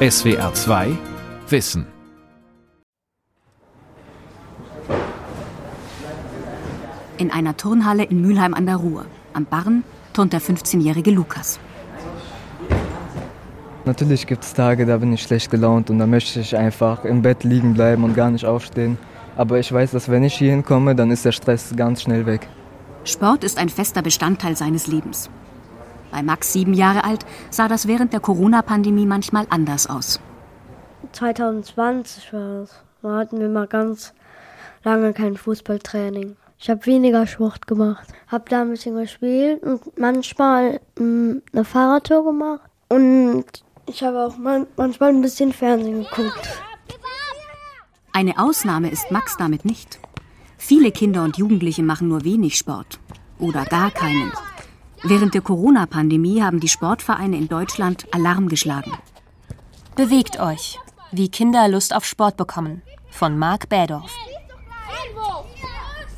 SWR 2 Wissen. In einer Turnhalle in Mülheim an der Ruhr. Am Barren turnt der 15-jährige Lukas. Natürlich gibt es Tage, da bin ich schlecht gelaunt und da möchte ich einfach im Bett liegen bleiben und gar nicht aufstehen. Aber ich weiß, dass wenn ich hier hinkomme, dann ist der Stress ganz schnell weg. Sport ist ein fester Bestandteil seines Lebens. Bei Max, sieben Jahre alt, sah das während der Corona-Pandemie manchmal anders aus. 2020 war es. Da hatten wir mal ganz lange kein Fußballtraining. Ich habe weniger Sport gemacht, habe da ein bisschen gespielt und manchmal mh, mm, eine Fahrradtour gemacht und ich habe auch man manchmal ein bisschen Fernsehen geguckt. Eine Ausnahme ist Max damit nicht. Viele Kinder und Jugendliche machen nur wenig Sport oder gar keinen. Während der Corona-Pandemie haben die Sportvereine in Deutschland Alarm geschlagen. Bewegt euch, wie Kinder Lust auf Sport bekommen. Von Marc Bädorf.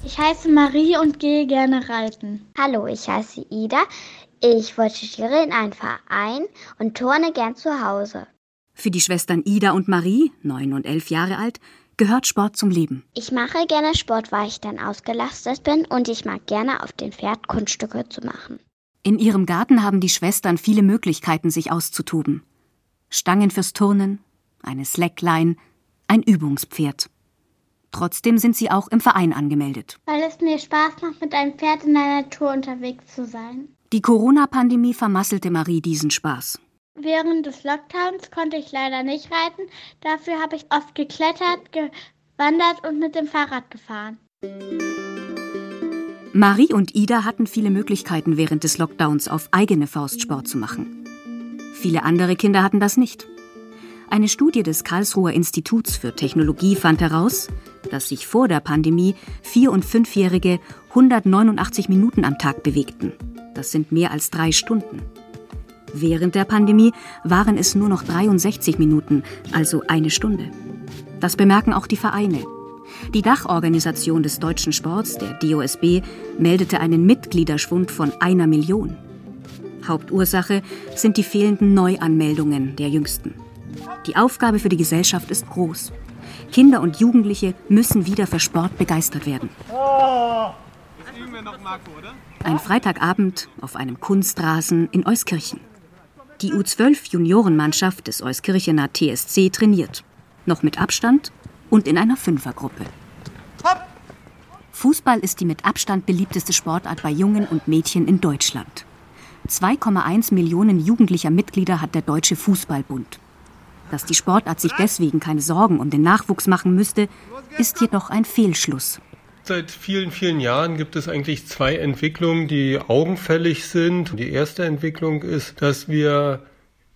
Ich heiße Marie und gehe gerne reiten. Hallo, ich heiße Ida. Ich voltigiere in einem Verein und turne gern zu Hause. Für die Schwestern Ida und Marie, neun und elf Jahre alt, gehört Sport zum Leben. Ich mache gerne Sport, weil ich dann ausgelastet bin und ich mag gerne auf dem Pferd Kunststücke zu machen. In ihrem Garten haben die Schwestern viele Möglichkeiten, sich auszutoben. Stangen fürs Turnen, eine Slackline, ein Übungspferd. Trotzdem sind sie auch im Verein angemeldet. Weil es mir Spaß macht, mit einem Pferd in der Natur unterwegs zu sein. Die Corona-Pandemie vermasselte Marie diesen Spaß. Während des Lockdowns konnte ich leider nicht reiten. Dafür habe ich oft geklettert, gewandert und mit dem Fahrrad gefahren. Marie und Ida hatten viele Möglichkeiten während des Lockdowns auf eigene Faust Sport zu machen. Viele andere Kinder hatten das nicht. Eine Studie des Karlsruher Instituts für Technologie fand heraus, dass sich vor der Pandemie Vier- und Fünfjährige 189 Minuten am Tag bewegten. Das sind mehr als drei Stunden. Während der Pandemie waren es nur noch 63 Minuten, also eine Stunde. Das bemerken auch die Vereine. Die Dachorganisation des deutschen Sports, der DOSB, meldete einen Mitgliederschwund von einer Million. Hauptursache sind die fehlenden Neuanmeldungen der Jüngsten. Die Aufgabe für die Gesellschaft ist groß. Kinder und Jugendliche müssen wieder für Sport begeistert werden. Ein Freitagabend auf einem Kunstrasen in Euskirchen. Die U12-Juniorenmannschaft des Euskirchener TSC trainiert. Noch mit Abstand und in einer Fünfergruppe. Fußball ist die mit Abstand beliebteste Sportart bei Jungen und Mädchen in Deutschland. 2,1 Millionen jugendlicher Mitglieder hat der Deutsche Fußballbund. Dass die Sportart sich deswegen keine Sorgen um den Nachwuchs machen müsste, ist jedoch ein Fehlschluss. Seit vielen, vielen Jahren gibt es eigentlich zwei Entwicklungen, die augenfällig sind. Die erste Entwicklung ist, dass wir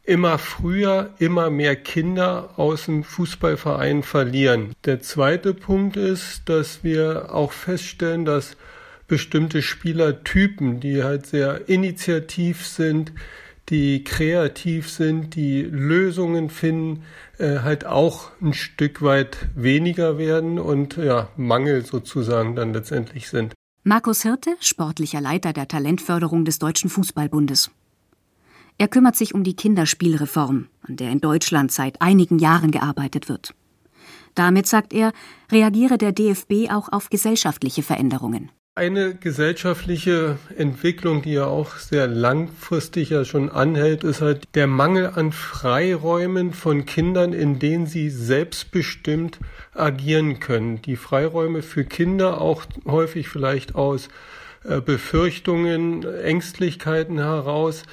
immer früher immer mehr Kinder aus dem Fußballverein verlieren. Der zweite Punkt ist, dass wir auch feststellen, dass bestimmte Spielertypen, die halt sehr initiativ sind, die kreativ sind, die Lösungen finden, äh, halt auch ein Stück weit weniger werden und ja, Mangel sozusagen dann letztendlich sind. Markus Hirte, sportlicher Leiter der Talentförderung des Deutschen Fußballbundes. Er kümmert sich um die Kinderspielreform, an der in Deutschland seit einigen Jahren gearbeitet wird. Damit, sagt er, reagiere der DFB auch auf gesellschaftliche Veränderungen. Eine gesellschaftliche Entwicklung, die ja auch sehr langfristig ja schon anhält, ist halt der Mangel an Freiräumen von Kindern, in denen sie selbstbestimmt agieren können. Die Freiräume für Kinder auch häufig vielleicht aus äh, Befürchtungen, Ängstlichkeiten heraus,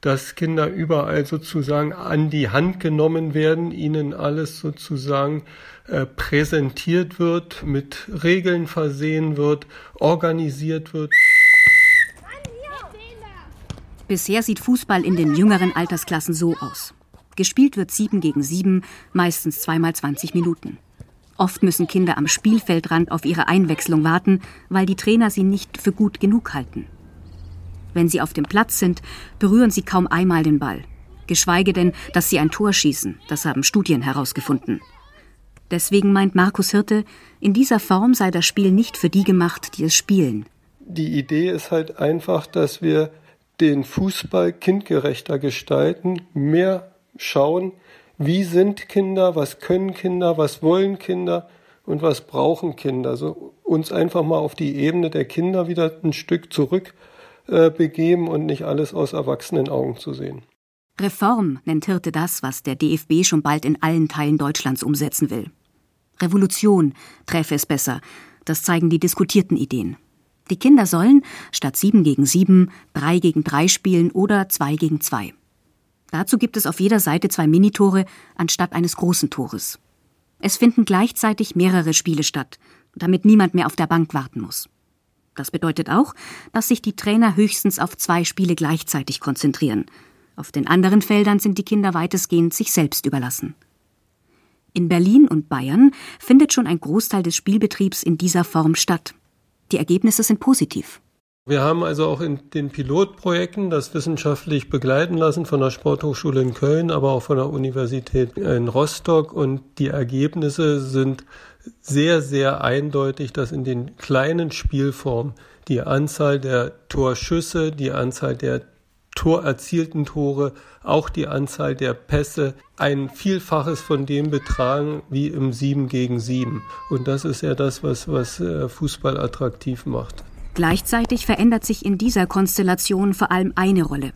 dass Kinder überall sozusagen an die Hand genommen werden, ihnen alles sozusagen äh, präsentiert wird, mit Regeln versehen wird, organisiert wird. Bisher sieht Fußball in den jüngeren Altersklassen so aus. Gespielt wird 7 gegen 7, meistens zweimal 20 Minuten. Oft müssen Kinder am Spielfeldrand auf ihre Einwechslung warten, weil die Trainer sie nicht für gut genug halten. Wenn sie auf dem Platz sind, berühren sie kaum einmal den Ball. Geschweige denn, dass sie ein Tor schießen. Das haben Studien herausgefunden. Deswegen meint Markus Hirte, in dieser Form sei das Spiel nicht für die gemacht, die es spielen. Die Idee ist halt einfach, dass wir den Fußball kindgerechter gestalten, mehr schauen, wie sind Kinder, was können Kinder, was wollen Kinder und was brauchen Kinder. Also uns einfach mal auf die Ebene der Kinder wieder ein Stück zurück äh, begeben und nicht alles aus erwachsenen Augen zu sehen. Reform nennt Hirte das, was der DFB schon bald in allen Teilen Deutschlands umsetzen will. Revolution träfe es besser, das zeigen die diskutierten Ideen. Die Kinder sollen statt sieben gegen sieben drei gegen drei spielen oder zwei gegen zwei. Dazu gibt es auf jeder Seite zwei Minitore anstatt eines großen Tores. Es finden gleichzeitig mehrere Spiele statt, damit niemand mehr auf der Bank warten muss. Das bedeutet auch, dass sich die Trainer höchstens auf zwei Spiele gleichzeitig konzentrieren. Auf den anderen Feldern sind die Kinder weitestgehend sich selbst überlassen. In Berlin und Bayern findet schon ein Großteil des Spielbetriebs in dieser Form statt. Die Ergebnisse sind positiv. Wir haben also auch in den Pilotprojekten das wissenschaftlich begleiten lassen von der Sporthochschule in Köln, aber auch von der Universität in Rostock und die Ergebnisse sind sehr, sehr eindeutig, dass in den kleinen Spielformen die Anzahl der Torschüsse, die Anzahl der Tor erzielten Tore, auch die Anzahl der Pässe ein Vielfaches von dem betragen wie im 7 gegen 7. Und das ist ja das, was, was äh, Fußball attraktiv macht. Gleichzeitig verändert sich in dieser Konstellation vor allem eine Rolle,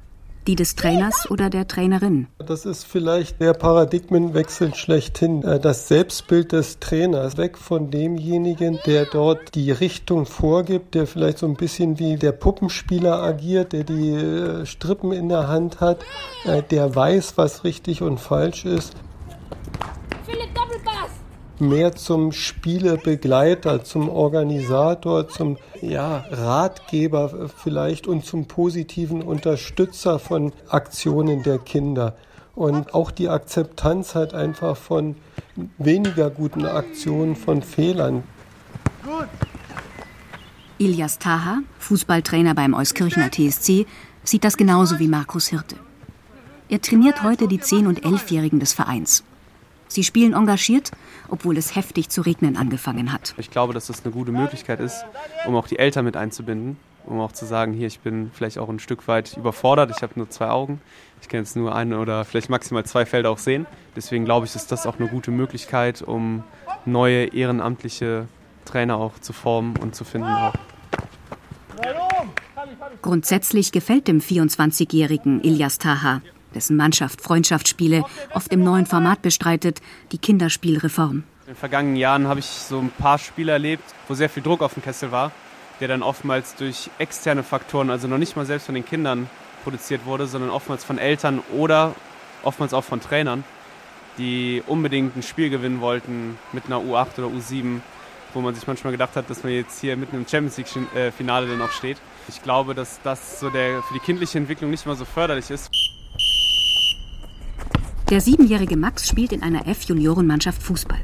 die des Trainers oder der Trainerin. Das ist vielleicht der Paradigmenwechsel schlechthin. Äh, das Selbstbild des Trainers, weg von demjenigen, der dort die Richtung vorgibt, der vielleicht so ein bisschen wie der Puppenspieler agiert, der die äh, Strippen in der Hand hat, äh, der weiß, was richtig und falsch ist mehr zum Spielebegleiter, zum Organisator, zum ja, Ratgeber vielleicht und zum positiven Unterstützer von Aktionen der Kinder. Und auch die Akzeptanz halt einfach von weniger guten Aktionen, von Fehlern. Ilias Taha, Fußballtrainer beim Euskirchener TSC, sieht das genauso wie Markus Hirte. Er trainiert heute die 10- und 11-Jährigen des Vereins. Sie spielen engagiert, obwohl es heftig zu regnen angefangen hat. Ich glaube, dass das eine gute Möglichkeit ist, um auch die Eltern mit einzubinden, um auch zu sagen, hier, ich bin vielleicht auch ein Stück weit überfordert, ich habe nur zwei Augen, ich kann jetzt nur eine oder vielleicht maximal zwei Felder auch sehen. Deswegen glaube ich, ist das auch eine gute Möglichkeit, um neue ehrenamtliche Trainer auch zu formen und zu finden auch. Grundsätzlich gefällt dem 24-jährigen Ilias Taha dessen Mannschaft Freundschaftsspiele oft im neuen Format bestreitet, die Kinderspielreform. In den vergangenen Jahren habe ich so ein paar Spiele erlebt, wo sehr viel Druck auf dem Kessel war, der dann oftmals durch externe Faktoren, also noch nicht mal selbst von den Kindern produziert wurde, sondern oftmals von Eltern oder oftmals auch von Trainern, die unbedingt ein Spiel gewinnen wollten mit einer U8 oder U7, wo man sich manchmal gedacht hat, dass man jetzt hier mitten im Champions League-Finale dann auch steht. Ich glaube, dass das so der, für die kindliche Entwicklung nicht mal so förderlich ist. Der siebenjährige Max spielt in einer F-Juniorenmannschaft Fußball.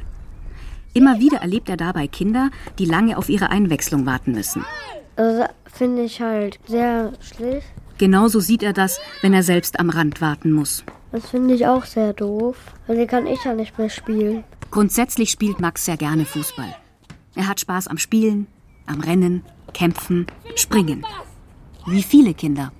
Immer wieder erlebt er dabei Kinder, die lange auf ihre Einwechslung warten müssen. Also finde ich halt sehr schlecht. Genauso sieht er das, wenn er selbst am Rand warten muss. Das finde ich auch sehr doof, weil den kann ich ja nicht mehr spielen. Grundsätzlich spielt Max sehr gerne Fußball. Er hat Spaß am Spielen, am Rennen, Kämpfen, Springen. Wie viele Kinder.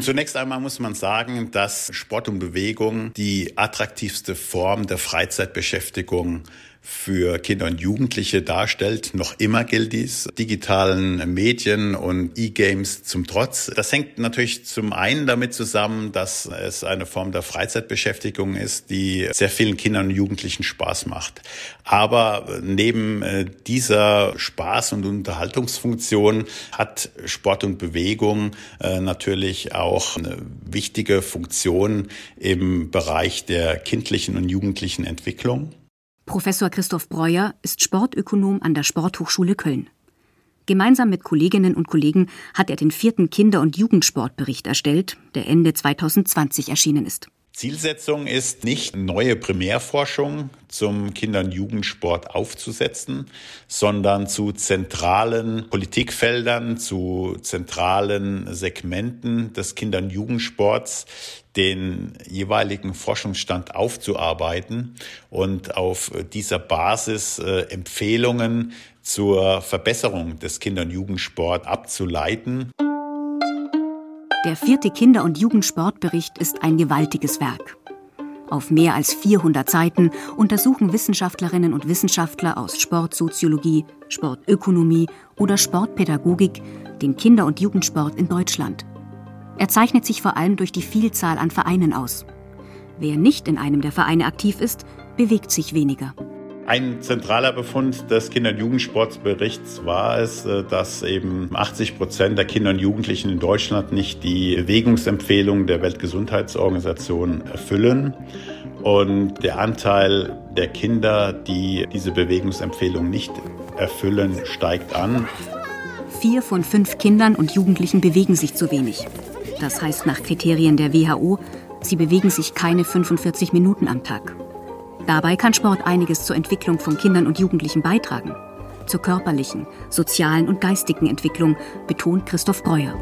Zunächst einmal muss man sagen, dass Sport und Bewegung die attraktivste Form der Freizeitbeschäftigung für Kinder und Jugendliche darstellt. Noch immer gilt dies digitalen Medien und E-Games zum Trotz. Das hängt natürlich zum einen damit zusammen, dass es eine Form der Freizeitbeschäftigung ist, die sehr vielen Kindern und Jugendlichen Spaß macht. Aber neben äh, dieser Spaß- und Unterhaltungsfunktion hat Sport und Bewegung äh, natürlich auch eine wichtige Funktion im Bereich der kindlichen und jugendlichen Entwicklung. Professor Christoph Breuer ist Sportökonom an der Sporthochschule Köln. Gemeinsam mit Kolleginnen und Kollegen hat er den vierten Kinder- und Jugendsportbericht erstellt, der Ende 2020 erschienen ist. Zielsetzung ist nicht neue Primärforschung zum Kinder- und Jugendsport aufzusetzen, sondern zu zentralen Politikfeldern, zu zentralen Segmenten des Kinder- und Jugendsports den jeweiligen Forschungsstand aufzuarbeiten und auf dieser Basis äh, Empfehlungen zur Verbesserung des Kinder- und Jugendsport abzuleiten. Der vierte Kinder- und Jugendsportbericht ist ein gewaltiges Werk. Auf mehr als 400 Seiten untersuchen Wissenschaftlerinnen und Wissenschaftler aus Sportsoziologie, Sportökonomie oder Sportpädagogik den Kinder- und Jugendsport in Deutschland. Er zeichnet sich vor allem durch die Vielzahl an Vereinen aus. Wer nicht in einem der Vereine aktiv ist, bewegt sich weniger. Ein zentraler Befund des Kinder- und Jugendsportsberichts war es, äh, dass eben 80 Prozent der Kinder und Jugendlichen in Deutschland nicht die Bewegungsempfehlungen der Weltgesundheitsorganisation erfüllen. Und der Anteil der Kinder, die diese Bewegungsempfehlung nicht erfüllen, steigt an. Vier von fünf Kindern und Jugendlichen bewegen sich zu wenig. Das heißt nach Kriterien der WHO, sie bewegen sich keine 45 Minuten am Tag. Dabei kann Sport einiges zur Entwicklung von Kindern und Jugendlichen beitragen. Zur körperlichen, sozialen und geistigen Entwicklung, betont Christoph Breuer.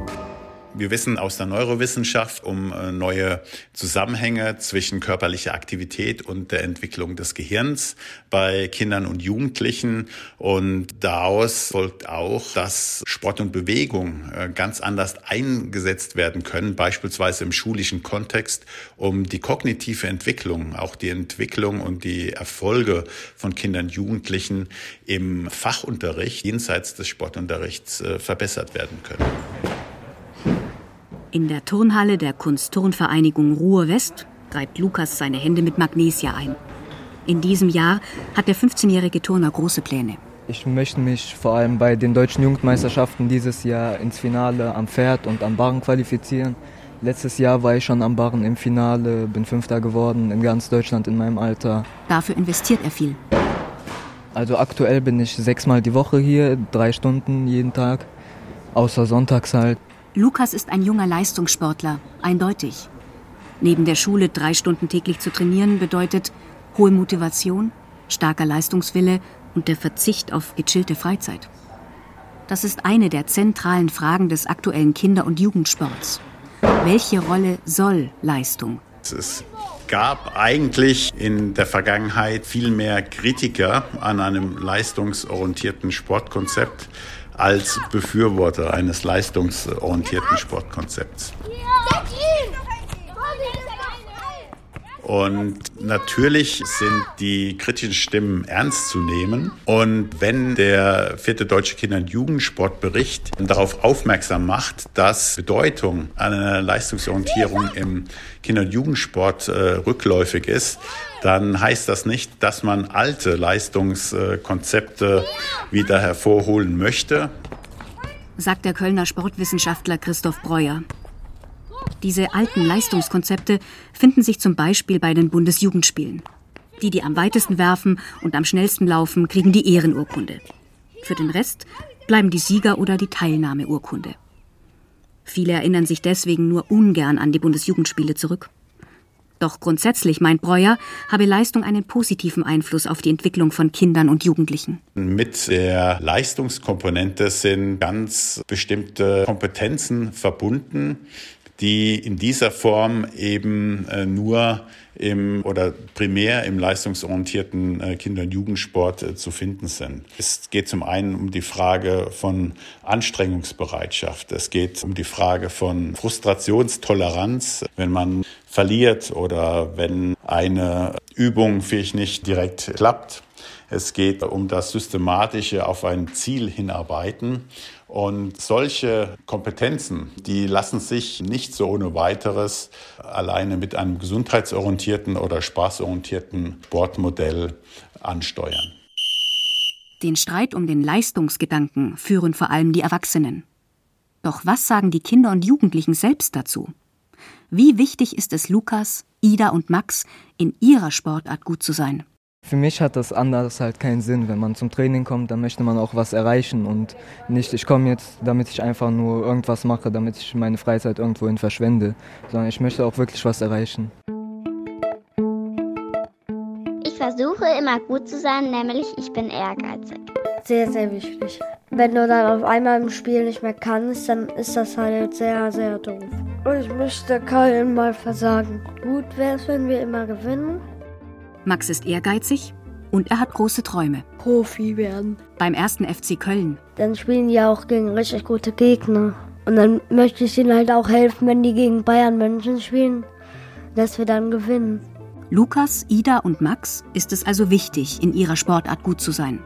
Wir wissen aus der Neurowissenschaft um äh, neue Zusammenhänge zwischen körperlicher Aktivität und der Entwicklung des Gehirns bei Kindern und Jugendlichen. Und daraus folgt auch, dass Sport und Bewegung äh, ganz anders eingesetzt werden können, beispielsweise im schulischen Kontext, um die kognitive Entwicklung, auch die Entwicklung und die Erfolge von Kindern und Jugendlichen im Fachunterricht jenseits des Sportunterrichts äh, verbessert werden können. In der Turnhalle der Kunstturnvereinigung Ruhr West reibt Lukas seine Hände mit Magnesia ein. In diesem Jahr hat der 15-jährige Turner große Pläne. Ich möchte mich vor allem bei den deutschen Jugendmeisterschaften dieses Jahr ins Finale am Pferd und am Barren qualifizieren. Letztes Jahr war ich schon am Barren im Finale, bin Fünfter geworden in ganz Deutschland in meinem Alter. Dafür investiert er viel. Also aktuell bin ich sechsmal die Woche hier, drei Stunden jeden Tag, außer sonntags halt. Lukas ist ein junger Leistungssportler, eindeutig. Neben der Schule drei Stunden täglich zu trainieren bedeutet hohe Motivation, starker Leistungswille und der Verzicht auf gechillte Freizeit. Das ist eine der zentralen Fragen des aktuellen Kinder- und Jugendsports. Welche Rolle soll Leistung? Es gab eigentlich in der Vergangenheit viel mehr Kritiker an einem leistungsorientierten Sportkonzept als Befürworter eines leistungsorientierten Sportkonzepts. Und natürlich sind die kritischen Stimmen ernst zu nehmen. Und wenn der vierte deutsche Kinder- und Jugendsportbericht darauf aufmerksam macht, dass Bedeutung einer Leistungsorientierung im Kinder- und Jugendsport äh, rückläufig ist, dann heißt das nicht, dass man alte Leistungskonzepte wieder hervorholen möchte. Sagt der Kölner Sportwissenschaftler Christoph Breuer. Diese alten Leistungskonzepte finden sich zum Beispiel bei den Bundesjugendspielen. Die, die am weitesten werfen und am schnellsten laufen, kriegen die Ehrenurkunde. Für den Rest bleiben die Sieger oder die Teilnahmeurkunde. Viele erinnern sich deswegen nur ungern an die Bundesjugendspiele zurück. Doch grundsätzlich meint Breuer, habe Leistung einen positiven Einfluss auf die Entwicklung von Kindern und Jugendlichen. Mit der Leistungskomponente sind ganz bestimmte Kompetenzen verbunden, die in dieser Form eben äh, nur im oder primär im leistungsorientierten äh, Kinder- und Jugendsport äh, zu finden sind. Es geht zum einen um die Frage von Anstrengungsbereitschaft. Es geht um die Frage von Frustrationstoleranz, wenn man verliert oder wenn eine Übung vielleicht nicht direkt klappt. Es geht um das systematische auf ein Ziel hinarbeiten. Und solche Kompetenzen, die lassen sich nicht so ohne weiteres alleine mit einem gesundheitsorientierten oder spaßorientierten Sportmodell ansteuern. Den Streit um den Leistungsgedanken führen vor allem die Erwachsenen. Doch was sagen die Kinder und Jugendlichen selbst dazu? Wie wichtig ist es Lukas, Ida und Max, in ihrer Sportart gut zu sein? Für mich hat das anders halt keinen Sinn. Wenn man zum Training kommt, dann möchte man auch was erreichen und nicht, ich komme jetzt, damit ich einfach nur irgendwas mache, damit ich meine Freizeit irgendwohin verschwende, sondern ich möchte auch wirklich was erreichen. Ich versuche immer gut zu sein, nämlich ich bin ehrgeizig. Sehr, sehr wichtig. Wenn du dann auf einmal im Spiel nicht mehr kannst, dann ist das halt sehr, sehr doof. Und ich möchte keinen mal versagen. Gut wäre es, wenn wir immer gewinnen. Max ist ehrgeizig und er hat große Träume. Profi werden. Beim ersten FC Köln. Dann spielen die auch gegen richtig gute Gegner. Und dann möchte ich ihnen halt auch helfen, wenn die gegen Bayern München spielen, dass wir dann gewinnen. Lukas, Ida und Max ist es also wichtig, in ihrer Sportart gut zu sein.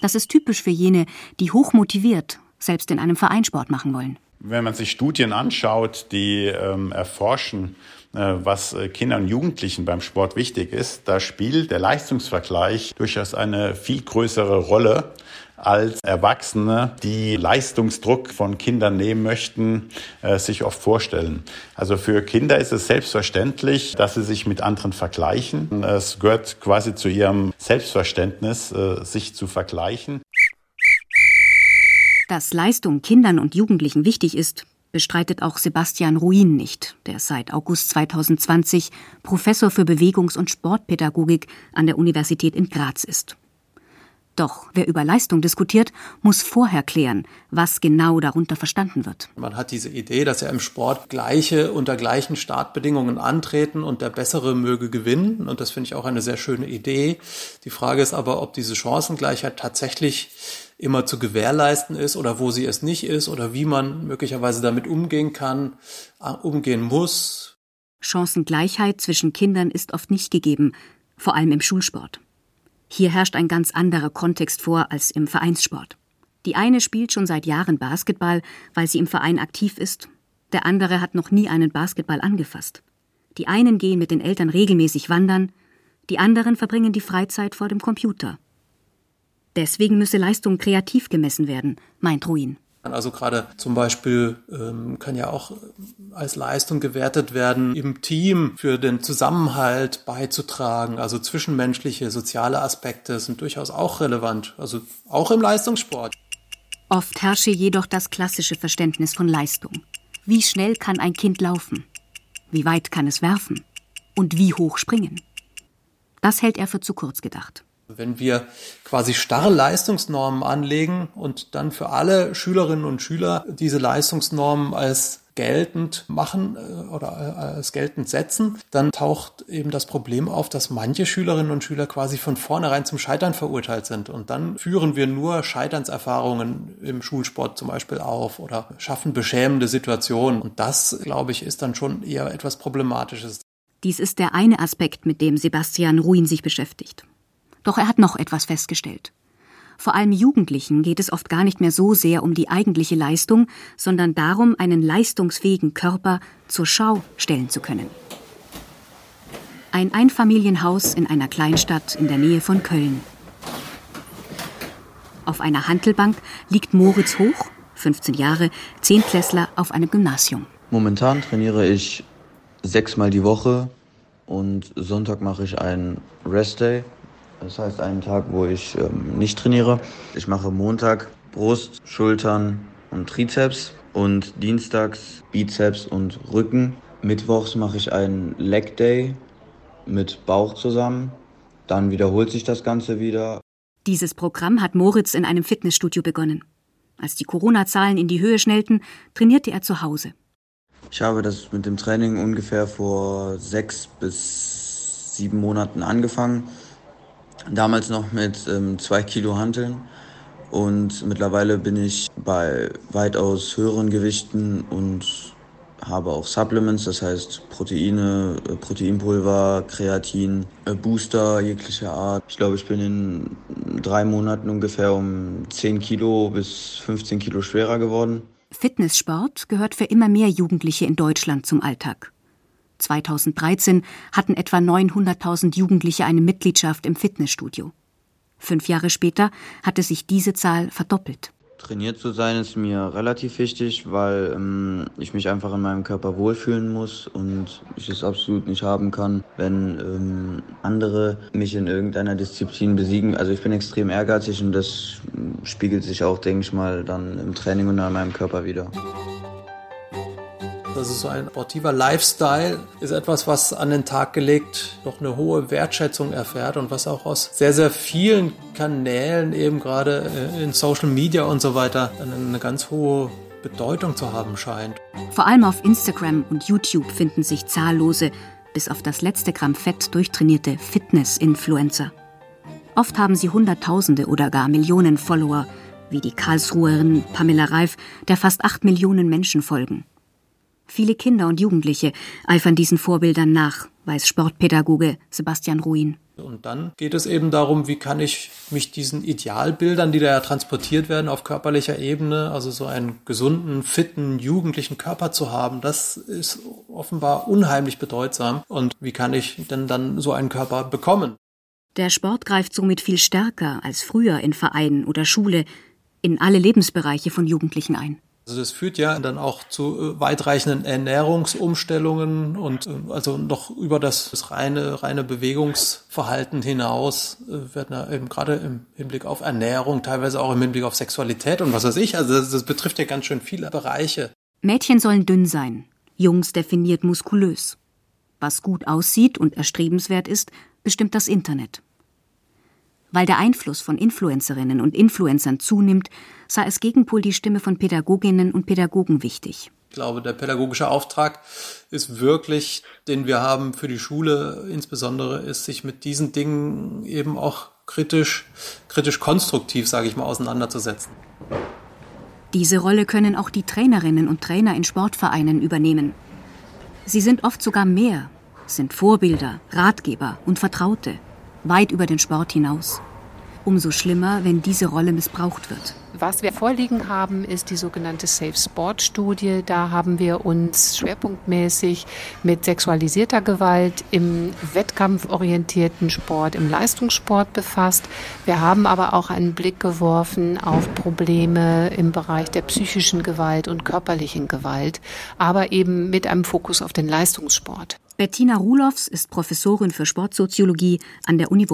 Das ist typisch für jene, die hochmotiviert selbst in einem Verein Sport machen wollen. Wenn man sich Studien anschaut, die ähm, erforschen, äh, was äh, Kindern und Jugendlichen beim Sport wichtig ist, da spielt der Leistungsvergleich durchaus eine viel größere Rolle als Erwachsene, die Leistungsdruck von Kindern nehmen möchten, äh, sich oft vorstellen. Also für Kinder ist es selbstverständlich, dass sie sich mit anderen vergleichen. Es gehört quasi zu ihrem Selbstverständnis, äh, sich zu vergleichen. Dass Leistung Kindern und Jugendlichen wichtig ist, bestreitet auch Sebastian Ruin nicht, der seit August 2020 Professor für Bewegungs- und Sportpädagogik an der Universität in Graz ist. Doch wer über Leistung diskutiert, muss vorher klären, was genau darunter verstanden wird. Man hat diese Idee, dass ja im Sport gleiche unter gleichen Startbedingungen antreten und der Bessere möge gewinnen. Und das finde ich auch eine sehr schöne Idee. Die Frage ist aber, ob diese Chancengleichheit tatsächlich immer zu gewährleisten ist oder wo sie es nicht ist oder wie man möglicherweise damit umgehen kann, äh, umgehen muss. Chancengleichheit zwischen Kindern ist oft nicht gegeben, vor allem im Schulsport. Hier herrscht ein ganz anderer Kontext vor als im Vereinssport. Die eine spielt schon seit Jahren Basketball, weil sie im Verein aktiv ist, der andere hat noch nie einen Basketball angefasst. Die einen gehen mit den Eltern regelmäßig wandern, die anderen verbringen die Freizeit vor dem Computer. Deswegen müsse Leistung kreativ gemessen werden, meint Ruin. Also gerade zum Beispiel ähm, kann ja auch als Leistung gewertet werden, im Team für den Zusammenhalt beizutragen. Also zwischenmenschliche, soziale Aspekte sind durchaus auch relevant. Also auch im Leistungssport. Oft herrsche jedoch das klassische Verständnis von Leistung. Wie schnell kann ein Kind laufen? Wie weit kann es werfen? Und wie hoch springen? Das hält er für zu kurz gedacht. Wenn wir quasi starre Leistungsnormen anlegen und dann für alle Schülerinnen und Schüler diese Leistungsnormen als geltend machen äh, oder äh, als geltend setzen, dann taucht eben das Problem auf, dass manche Schülerinnen und Schüler quasi von vornherein zum Scheitern verurteilt sind. Und dann führen wir nur Scheiternserfahrungen im Schulsport zum Beispiel auf oder schaffen beschämende Situationen. Und das, glaube ich, ist dann schon eher etwas Problematisches. Dies ist der eine Aspekt, mit dem Sebastian Ruin sich beschäftigt. Doch er hat noch etwas festgestellt. Vor allem Jugendlichen geht es oft gar nicht mehr so sehr um die eigentliche Leistung, sondern darum, einen leistungsfähigen Körper zur Schau stellen zu können. Ein Einfamilienhaus in einer Kleinstadt in der Nähe von Köln. Auf einer Hantelbank liegt Moritz Hoch, 15 Jahre, Zehntklässler auf einem Gymnasium. Momentan trainiere ich sechsmal die Woche und Sonntag mache ich einen Rest-Day das heißt einen Tag, wo ich ähm, nicht trainiere. Ich mache Montag Brust, Schultern und Trizeps und dienstags Bizeps und Rücken. Mittwochs mache ich einen Leg Day mit Bauch zusammen. Dann wiederholt sich das Ganze wieder. Dieses Programm hat Moritz in einem Fitnessstudio begonnen. Als die Corona-Zahlen in die Höhe schnellten, trainierte er zu Hause. Ich habe das mit dem Training ungefähr vor sechs bis sieben Monaten angefangen. Damals noch mit ähm, zwei Kilo Hanteln und mittlerweile bin ich bei weitaus höheren Gewichten und habe auch Supplements, das heißt Proteine, äh, Proteinpulver, Kreatin, äh, Booster jeglicher Art. Ich glaube, ich bin in drei Monaten ungefähr um 10 Kilo bis 15 Kilo schwerer geworden. Fitnesssport gehört für immer mehr Jugendliche in Deutschland zum Alltag. 2013 hatten etwa 900.000 Jugendliche eine Mitgliedschaft im Fitnessstudio. Fünf Jahre später hatte sich diese Zahl verdoppelt. Trainiert zu sein ist mir relativ wichtig, weil ähm, ich mich einfach in meinem Körper wohlfühlen muss und ich es absolut nicht haben kann, wenn ähm, andere mich in irgendeiner Disziplin besiegen. Also ich bin extrem ehrgeizig und das spiegelt sich auch, denke ich mal, dann im Training und an meinem Körper wieder. Ist so ein sportiver Lifestyle, ist etwas, was an den Tag gelegt noch eine hohe Wertschätzung erfährt und was auch aus sehr, sehr vielen Kanälen, eben gerade äh, in Social Media und so weiter, eine ganz hohe Bedeutung zu haben scheint. Vor allem auf Instagram und YouTube finden sich zahllose, bis auf das letzte Gramm Fett durchtrainierte Fitness-Influencer. Oft haben sie Hunderttausende oder gar Millionen Follower, wie die Karlsruherin Pamela Reif, der fast acht Millionen Menschen folgen. Viele Kinder und Jugendliche eifern diesen Vorbildern nach, weiß Sportpädagoge Sebastian Ruin. Und dann geht es eben darum, wie kann ich mich diesen Idealbildern, die da ja transportiert werden auf körperlicher Ebene, also so einen gesunden, fitten, jugendlichen Körper zu haben, das ist offenbar unheimlich bedeutsam. Und wie kann ich denn dann so einen Körper bekommen? Der Sport greift somit viel stärker als früher in Vereinen oder Schule in alle Lebensbereiche von Jugendlichen ein. Also das führt ja dann auch zu äh, weitreichenden Ernährungsumstellungen und äh, also noch über das, das reine, reine Bewegungsverhalten hinaus äh, werden ja eben gerade im Hinblick auf Ernährung, teilweise auch im Hinblick auf Sexualität und was weiß ich, also das, das betrifft ja ganz schön viele Bereiche. Mädchen sollen dünn sein, Jungs definiert muskulös. Was gut aussieht und erstrebenswert ist, bestimmt das Internet. Weil der Einfluss von Influencerinnen und Influencern zunimmt, sah als Gegenpol die Stimme von Pädagoginnen und Pädagogen wichtig. Ich glaube, der pädagogische Auftrag ist wirklich, den wir haben für die Schule insbesondere, ist, sich mit diesen Dingen eben auch kritisch, kritisch konstruktiv, sage ich mal, auseinanderzusetzen. Diese Rolle können auch die Trainerinnen und Trainer in Sportvereinen übernehmen. Sie sind oft sogar mehr, sind Vorbilder, Ratgeber und Vertraute weit über den Sport hinaus. Umso schlimmer, wenn diese Rolle missbraucht wird. Was wir vorliegen haben, ist die sogenannte Safe Sport Studie. Da haben wir uns schwerpunktmäßig mit sexualisierter Gewalt im wettkampforientierten Sport, im Leistungssport befasst. Wir haben aber auch einen Blick geworfen auf Probleme im Bereich der psychischen Gewalt und körperlichen Gewalt, aber eben mit einem Fokus auf den Leistungssport. Bettina Ruloffs ist Professorin für Sportsoziologie an der Uni.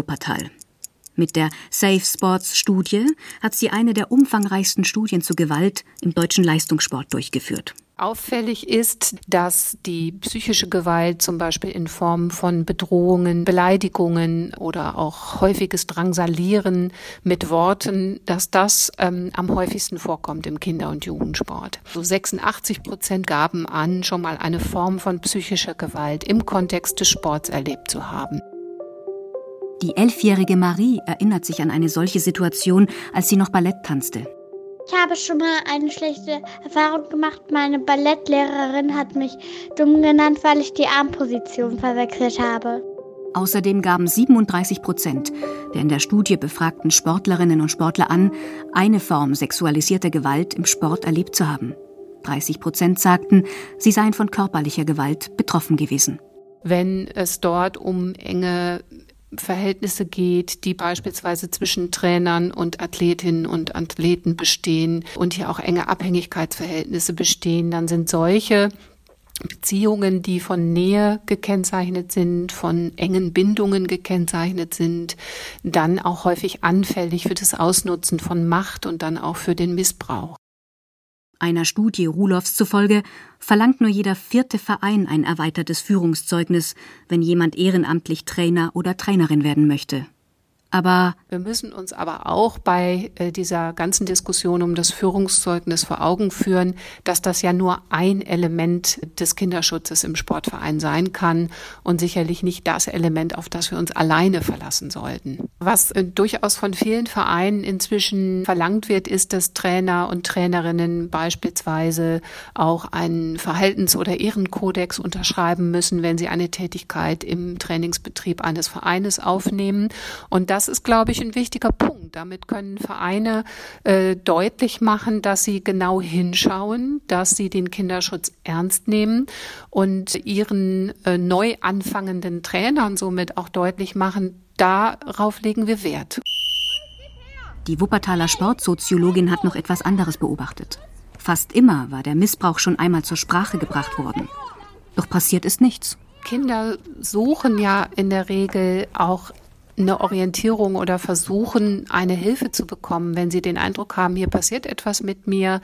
Mit der Safe Sports Studie hat sie eine der umfangreichsten Studien zu Gewalt im deutschen Leistungssport durchgeführt. Auffällig ist, dass die psychische Gewalt zum Beispiel in Form von Bedrohungen, Beleidigungen oder auch häufiges Drangsalieren mit Worten, dass das ähm, am häufigsten vorkommt im Kinder- und Jugendsport. So 86 Prozent gaben an, schon mal eine Form von psychischer Gewalt im Kontext des Sports erlebt zu haben. Die elfjährige Marie erinnert sich an eine solche Situation, als sie noch Ballett tanzte. Ich habe schon mal eine schlechte Erfahrung gemacht. Meine Ballettlehrerin hat mich dumm genannt, weil ich die Armposition verwechselt habe. Außerdem gaben 37 Prozent der in der Studie befragten Sportlerinnen und Sportler an, eine Form sexualisierter Gewalt im Sport erlebt zu haben. 30 Prozent sagten, sie seien von körperlicher Gewalt betroffen gewesen. Wenn es dort um enge Verhältnisse geht, die beispielsweise zwischen Trainern und Athletinnen und Athleten bestehen und hier auch enge Abhängigkeitsverhältnisse bestehen, dann sind solche Beziehungen, die von Nähe gekennzeichnet sind, von engen Bindungen gekennzeichnet sind, dann auch häufig anfällig für das Ausnutzen von Macht und dann auch für den Missbrauch. Einer Studie Ruloffs zufolge verlangt nur jeder vierte Verein ein erweitertes Führungszeugnis, wenn jemand ehrenamtlich Trainer oder Trainerin werden möchte. Aber wir müssen uns aber auch bei äh, dieser ganzen Diskussion um das Führungszeugnis vor Augen führen, dass das ja nur ein Element des Kinderschutzes im Sportverein sein kann und sicherlich nicht das Element, auf das wir uns alleine verlassen sollten. Was äh, durchaus von vielen Vereinen inzwischen verlangt wird, ist, dass Trainer und Trainerinnen beispielsweise auch einen Verhaltens- oder Ehrenkodex unterschreiben müssen, wenn sie eine Tätigkeit im Trainingsbetrieb eines Vereines aufnehmen und das das ist, glaube ich, ein wichtiger Punkt. Damit können Vereine äh, deutlich machen, dass sie genau hinschauen, dass sie den Kinderschutz ernst nehmen und ihren äh, neu anfangenden Trainern somit auch deutlich machen, darauf legen wir Wert. Die Wuppertaler Sportsoziologin hat noch etwas anderes beobachtet. Fast immer war der Missbrauch schon einmal zur Sprache gebracht worden. Doch passiert ist nichts. Kinder suchen ja in der Regel auch eine Orientierung oder versuchen, eine Hilfe zu bekommen, wenn sie den Eindruck haben, hier passiert etwas mit mir,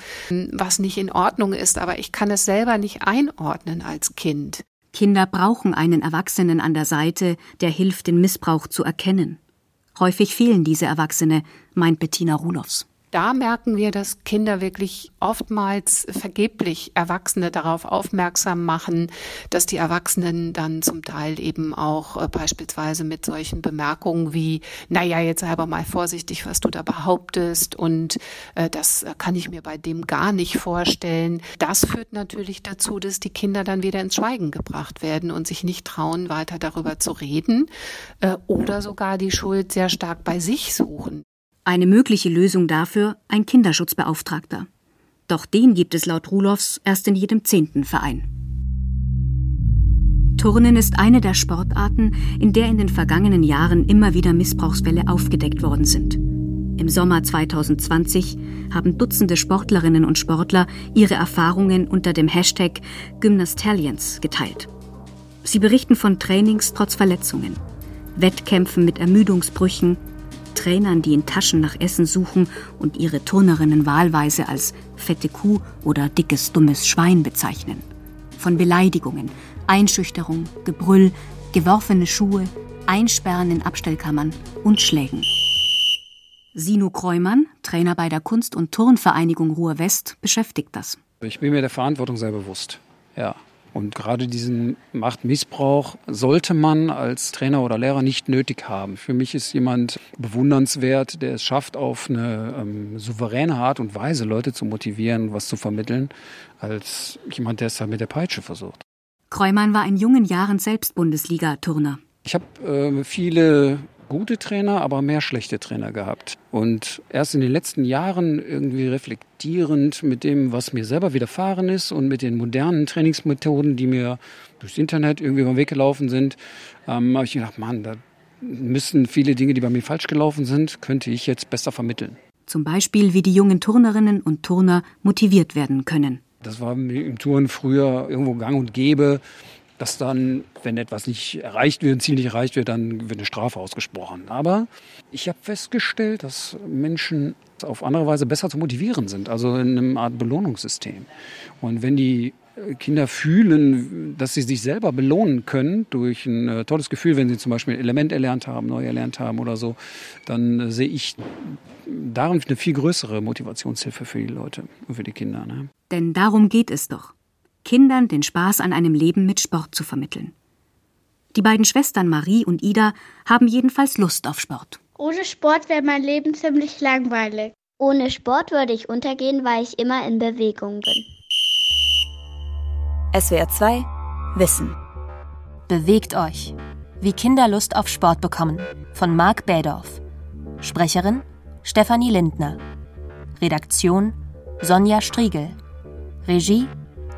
was nicht in Ordnung ist, aber ich kann es selber nicht einordnen als Kind. Kinder brauchen einen Erwachsenen an der Seite, der hilft, den Missbrauch zu erkennen. Häufig fehlen diese Erwachsene, meint Bettina Rulofs. Da merken wir, dass Kinder wirklich oftmals vergeblich Erwachsene darauf aufmerksam machen, dass die Erwachsenen dann zum Teil eben auch äh, beispielsweise mit solchen Bemerkungen wie, naja, jetzt sei aber mal vorsichtig, was du da behauptest und äh, das kann ich mir bei dem gar nicht vorstellen. Das führt natürlich dazu, dass die Kinder dann wieder ins Schweigen gebracht werden und sich nicht trauen, weiter darüber zu reden äh, oder sogar die Schuld sehr stark bei sich suchen. Eine mögliche Lösung dafür ein Kinderschutzbeauftragter. Doch den gibt es laut Rulofs erst in jedem zehnten Verein. Turnen ist eine der Sportarten, in der in den vergangenen Jahren immer wieder Missbrauchsfälle aufgedeckt worden sind. Im Sommer 2020 haben Dutzende Sportlerinnen und Sportler ihre Erfahrungen unter dem Hashtag Gymnastallions geteilt. Sie berichten von Trainings trotz Verletzungen, Wettkämpfen mit Ermüdungsbrüchen, Trainern, die in Taschen nach Essen suchen und ihre Turnerinnen wahlweise als fette Kuh oder dickes, dummes Schwein bezeichnen. Von Beleidigungen, Einschüchterung, Gebrüll, geworfene Schuhe, Einsperren in Abstellkammern und Schlägen. Sino Kreumann, Trainer bei der Kunst- und Turnvereinigung Ruhr West, beschäftigt das. Ich bin mir der Verantwortung sehr bewusst. Ja, und gerade diesen Machtmissbrauch sollte man als Trainer oder Lehrer nicht nötig haben. Für mich ist jemand bewundernswert, der es schafft, auf eine ähm, souveräne Art und Weise Leute zu motivieren, was zu vermitteln, als jemand, der es halt mit der Peitsche versucht. Kreumann war in jungen Jahren selbst Bundesliga-Turner. Ich habe äh, viele gute Trainer, aber mehr schlechte Trainer gehabt. Und erst in den letzten Jahren irgendwie reflektierend mit dem, was mir selber widerfahren ist und mit den modernen Trainingsmethoden, die mir durchs Internet irgendwie über den Weg gelaufen sind, ähm, habe ich gedacht, Mann, da müssen viele Dinge, die bei mir falsch gelaufen sind, könnte ich jetzt besser vermitteln. Zum Beispiel, wie die jungen Turnerinnen und Turner motiviert werden können. Das war im Touren früher irgendwo gang und gäbe dass dann, wenn etwas nicht erreicht wird, ein Ziel nicht erreicht wird, dann wird eine Strafe ausgesprochen. Aber ich habe festgestellt, dass Menschen auf andere Weise besser zu motivieren sind, also in einem Art Belohnungssystem. Und wenn die Kinder fühlen, dass sie sich selber belohnen können durch ein äh, tolles Gefühl, wenn sie zum Beispiel ein Element erlernt haben, neu erlernt haben oder so, dann äh, sehe ich darin eine viel größere Motivationshilfe für die Leute und für die Kinder. Ne? Denn darum geht es doch. Kindern den Spaß an einem Leben mit Sport zu vermitteln. Die beiden Schwestern Marie und Ida haben jedenfalls Lust auf Sport. Ohne Sport wäre mein Leben ziemlich langweilig. Ohne Sport würde ich untergehen, weil ich immer in Bewegung bin. SWR 2 Wissen. Bewegt euch. Wie Kinder Lust auf Sport bekommen. Von Marc Bädorf. Sprecherin Stefanie Lindner. Redaktion Sonja Striegel. Regie